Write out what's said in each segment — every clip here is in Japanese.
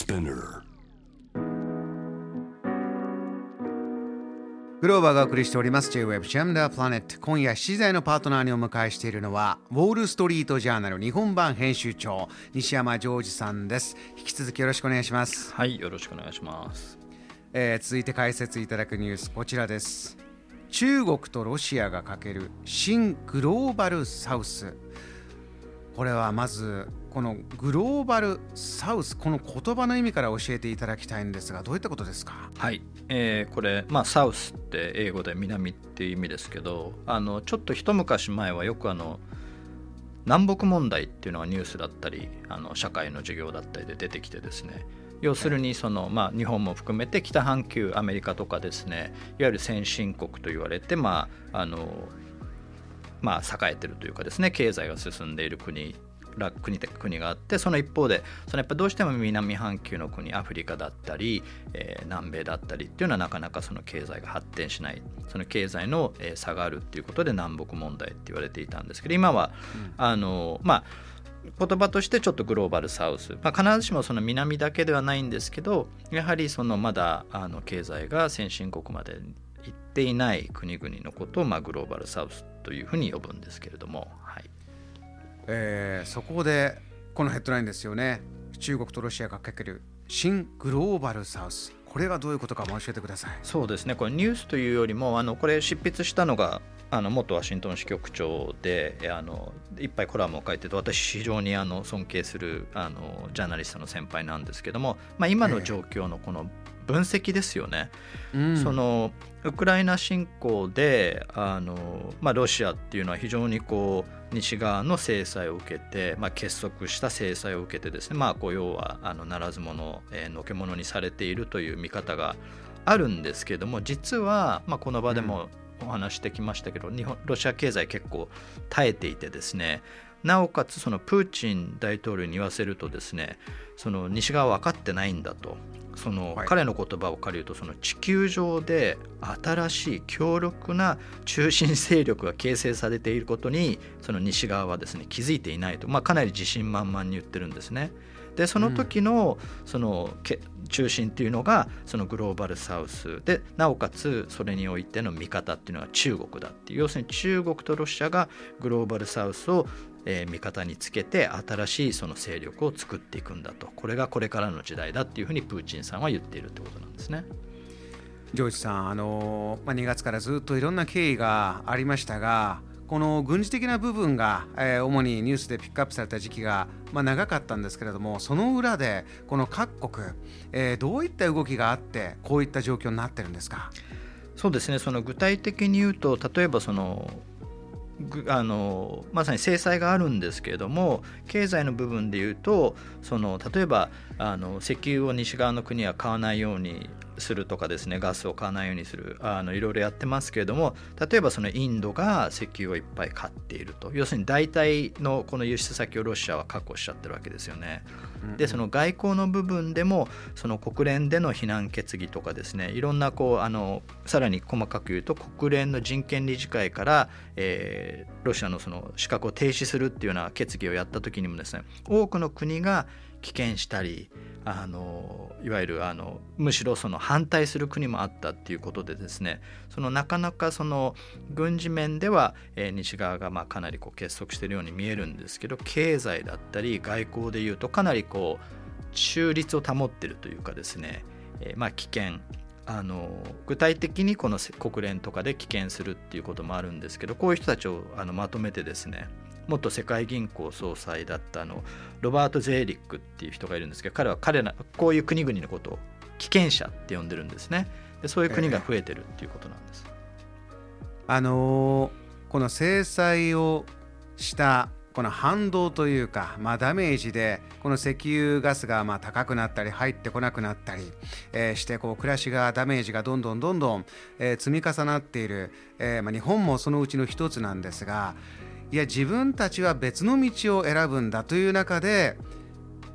Spinner. グローバーがお送りしております。J-Web ジャムダープラネット今夜7時台のパートナーにお迎えしているのはウォールストリートジャーナル日本版編集長西山ジョージさんです。引き続きよろしくお願いします、はい、よろしくお願いします。えー続いて解説いただくニュースこちらです。中国とロシアがかける新グローバルサウスこれはまずこのグローバルサウスこの言葉の意味から教えていただきたいんですがどういったことですか？はい、えーこれ、まあ、サウスって英語で南っていう意味ですけど、あのちょっと一昔前はよくあの南北問題っていうのがニュースだったり、あの社会の授業だったりで出てきてですね。要するにその、まあ、日本も含めて北半球アメリカとかですねいわゆる先進国と言われて、まああのまあ、栄えてるというかですね経済が進んでいる国ら国で国があってその一方でそのやっぱどうしても南半球の国アフリカだったり、えー南米だったりっていうのはなかなかその経済が発展しないその経済の、えー差があるっていうことで南北問題って言われていたんですけど今は、あのまあ言葉としてちょっとグローバルサウス、まあ、必ずしもその南だけではないんですけどやはりそのまだあの経済が先進国まで行っていない国々のことを、まあ、グローバルサウスというふうに呼ぶんですけれども、はい、えーそこでこのヘッドラインですよね。中国とロシアがかける新グローバルサウス。これがどういうことかも教えてください。そうですね。これニュースというよりもあのこれ執筆したのがあの元ワシントン支局長でえあのいっぱいコラムを書いてて私非常にあの尊敬するあのジャーナリストの先輩なんですけども、まあ、今の状況のこの分析ですよね、うん。そのウクライナ侵攻であの、まあ、ロシアっていうのは非常にこう西側の制裁を受けて、まあ、結束した制裁を受けてですね、まあ、こう要はあのならず者、えーのけ者にされているという見方があるんですけども実は、まあ、この場でもお話してきましたけど、日本ロシア経済結構耐えていてですねなおかつそのプーチン大統領に言わせるとですねその西側は分かってないんだと。その彼の言葉を借りるとその地球上で新しい強力な中心勢力が形成されていることにその西側はですね気づいていないと、まあ、かなり自信満々に言ってるんですね。でその時のその中心っていうのがそのグローバルサウス。でなおかつそれにおいての見方っていうのが中国だっていう。要するに中国とロシアがグローバルサウスをえー味方につけて新しいその勢力を作っていくんだと。これがこれからの時代だっていうふうにプーチンさんは言っているってことなんですね。ジョージさん、あのまあ、2月からずっといろんな経緯がありましたがこの軍事的な部分が、えー主にニュースでピックアップされた時期が、まあ、長かったんですけれどもその裏でこの各国、えーどういった動きがあってこういった状況になってるんですか？そうですね。その具体的に言うと例えばそのぐあのまさに制裁があるんですけれども経済の部分でいうとその例えばあの石油を西側の国は買わないようにするとかですねガスを買わないようにするあのいろいろやってますけれども例えばそのインドが石油をいっぱい買っていると要するに大体のこの輸出先をロシアは確保しちゃってるわけですよね。でその外交の部分でもその国連での非難決議とかですねいろんなこうあのさらに細かく言うと国連の人権理事会から、えーロシアのその資格を停止するっていうような決議をやった時にもですね多くの国が棄権したりあのいわゆるあのむしろその反対する国もあったっていうことでですねそのなかなかその軍事面では、えー西側がまあかなりこう結束しているように見えるんですけど経済だったり外交でいうとかなりこう中立を保ってるというかですね、えーまあ危険あの具体的にこの国連とかで棄権するっていうこともあるんですけどこういう人たちをあのまとめてですね元世界銀行総裁だったのロバート・ゼーリックっていう人がいるんですけど彼は彼らこういう国々のことを危険者って呼んでるんですね。でそういう国が増えてるっていうことなんです、あのーこの制裁をしたこの反動というか、まあ、ダメージでこの石油ガスがまあ高くなったり入ってこなくなったり、えしてこう暮らしがダメージがどんどんどんどん、え積み重なっている、えーまあ、日本もそのうちの一つなんですがいや自分たちは別の道を選ぶんだという中で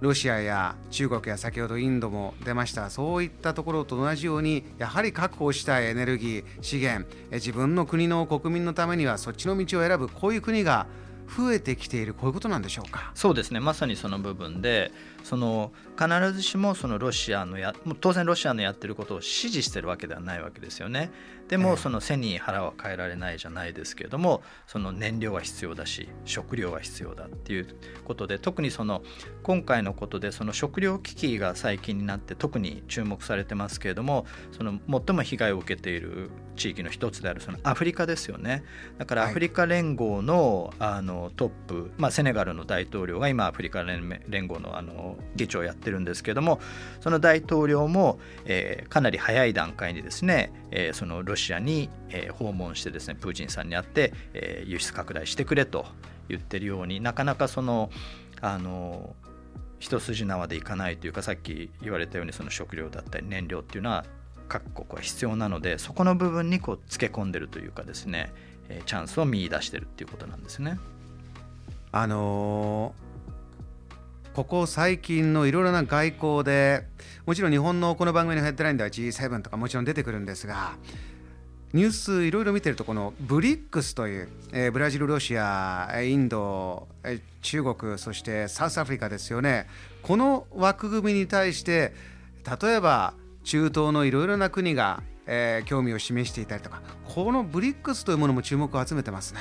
ロシアや中国や先ほどインドも出ました。そういったところと同じようにやはり確保したいエネルギー資源自分の国の国民のためにはそっちの道を選ぶこういう国が増えてきているこういうことなんでしょうか？そうですねまさにその部分でその必ずしもそのロシアのや当然ロシアのやってることを支持してるわけではないわけですよね。でもその背に腹は変えられないじゃないですけれどもその燃料は必要だし食料は必要だっていうことで特にその今回のことでその食料危機が最近になって特に注目されてますけれどもその最も被害を受けている地域の一つであるそのアフリカですよね。だからアフリカ連合のあのトップ、まあ、セネガルの大統領が今アフリカ連合のあの議長をやってるんですけれどもその大統領も、えー、かなり早い段階にですね、えー、そのロシアに、えー、訪問してですねプーチンさんに会って、えー、輸出拡大してくれと言ってるようになかなかそのあの一筋縄でいかないというかさっき言われたようにその食料だったり燃料っていうのは各国は必要なのでそこの部分にこうつけ込んでるというかですね、チャンスを見出してるっていうことなんですね。あのー、ここ最近のいろいろな外交でもちろん日本のこの番組のヘッドラインでは G7 とかもちろん出てくるんですがニュースいろいろ見てるとこのブリックスという、えー、ブラジルロシアインドえ中国そしてサウスアフリカですよねこの枠組みに対して例えば中東のいろいろな国が、えー、興味を示していたりとかこのブリックスというものも注目を集めてますね。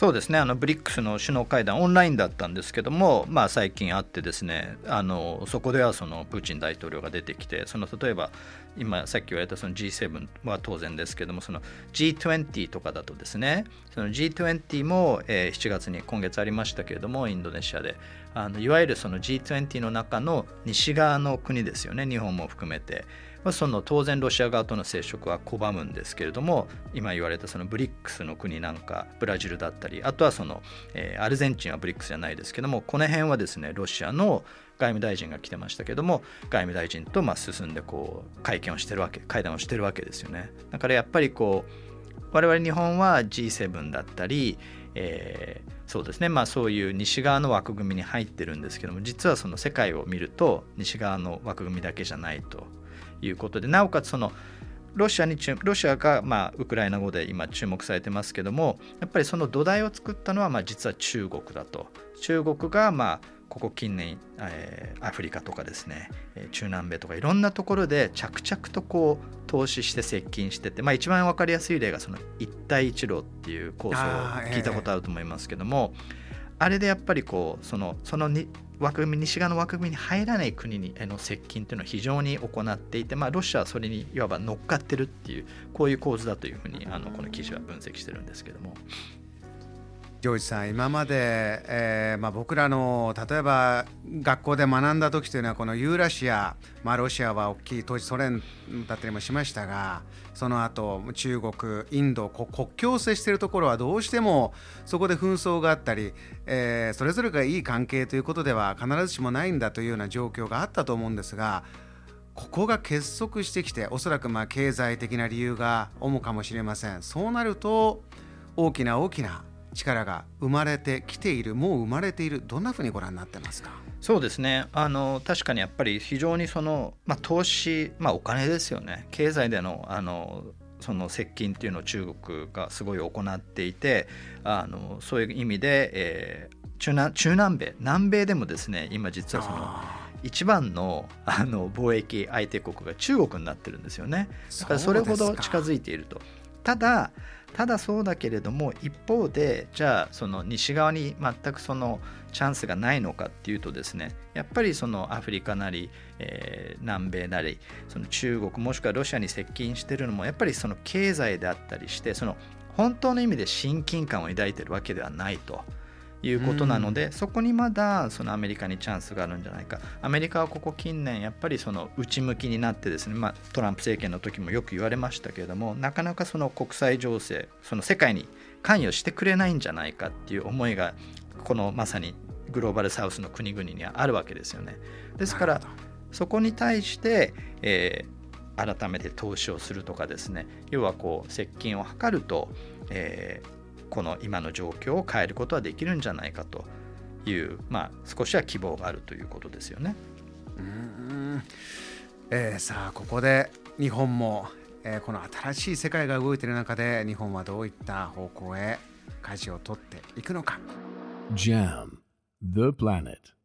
そうですね。あのブリックスの首脳会談オンラインだったんですけども、まあ、最近あってですねあのそこではそのプーチン大統領が出てきてその例えば今さっき言われたその G7 は当然ですけどもその G20 とかだとですねその G20 も、えー、7月に今月ありましたけれどもインドネシアであのいわゆるその G20 の中の西側の国ですよね日本も含めて。まあ、その当然ロシア側との接触は拒むんですけれども今言われたそのブリックスの国なんかブラジルだったりあとはその、えー、アルゼンチンはブリックスじゃないですけどもこの辺はですねロシアの外務大臣が来てましたけども外務大臣とまあ進んでこう会見をしてるわけ会談をしてるわけですよね。だからやっぱりこう我々日本は G7 だったり、えー、そうですねまあそういう西側の枠組みに入ってるんですけども実はその世界を見ると西側の枠組みだけじゃないということでなおかつそのロシアにロシアがまあウクライナ語で今注目されてますけどもやっぱりその土台を作ったのはまあ実は中国だと。中国がまあここ近年、えー、アフリカとかですね中南米とかいろんなところで着々とこう投資して接近してて、まあ、一番分かりやすい例がその一帯一路っていう構想を聞いたことあると思いますけどもあ,、れでやっぱりこうそのそのに枠組み西側の枠組みに入らない国にへの接近というのは非常に行っていて、まあ、ロシアはそれにいわば乗っかってるっていうこういう構図だというふうにあのこの記事は分析してるんですけども。ジョージさん今まで、えーまあ、僕らの例えば学校で学んだ時というのはこのユーラシア、まあ、ロシアは大きい当時ソ連だったりもしましたがその後中国インド国境を接しているところはどうしてもそこで紛争があったり、えー、それぞれがいい関係ということでは必ずしもないんだというような状況があったと思うんですがここが結束してきておそらくまあ経済的な理由が主かもしれません。そうなると大きな大きな力が生まれてきているもう生まれている。どんなふうにご覧になってますか？そうですね。あの確かにやっぱり非常にその、まあ、投資、まあ、お金ですよね。経済でのあのその接近っていうのを中国がすごい行っていてあのそういう意味で、えー、中南中南米南米でもですね今実はその一番のあの貿易相手国が中国になってるんですよね。だからそれほど近づいていると。ただただそうだけれども一方でじゃあその西側に全くそのチャンスがないのかっていうとですねやっぱりそのアフリカなり、えー、南米なりその中国もしくはロシアに接近してるのもやっぱりその経済であったりしてその本当の意味で親近感を抱いてるわけではないと。いうことなので、うん、そこにまだそのアメリカにチャンスがあるんじゃないか。アメリカはここ近年やっぱりその内向きになってですね、まあ、トランプ政権の時もよく言われましたけれどもなかなかその国際情勢その世界に関与してくれないんじゃないかっていう思いがこのまさにグローバルサウスの国々にはあるわけですよね。ですからそこに対して、えー、改めて投資をするとかですね要はこう接近を図ると、えー、この今の状況を変えることはできるんじゃないかという、まあ、少しは希望があるということですよね。うんえー、さあここで日本も、えー、この新しい世界が動いている中で日本はどういった方向へ舵を取っていくのか。JAM The Planet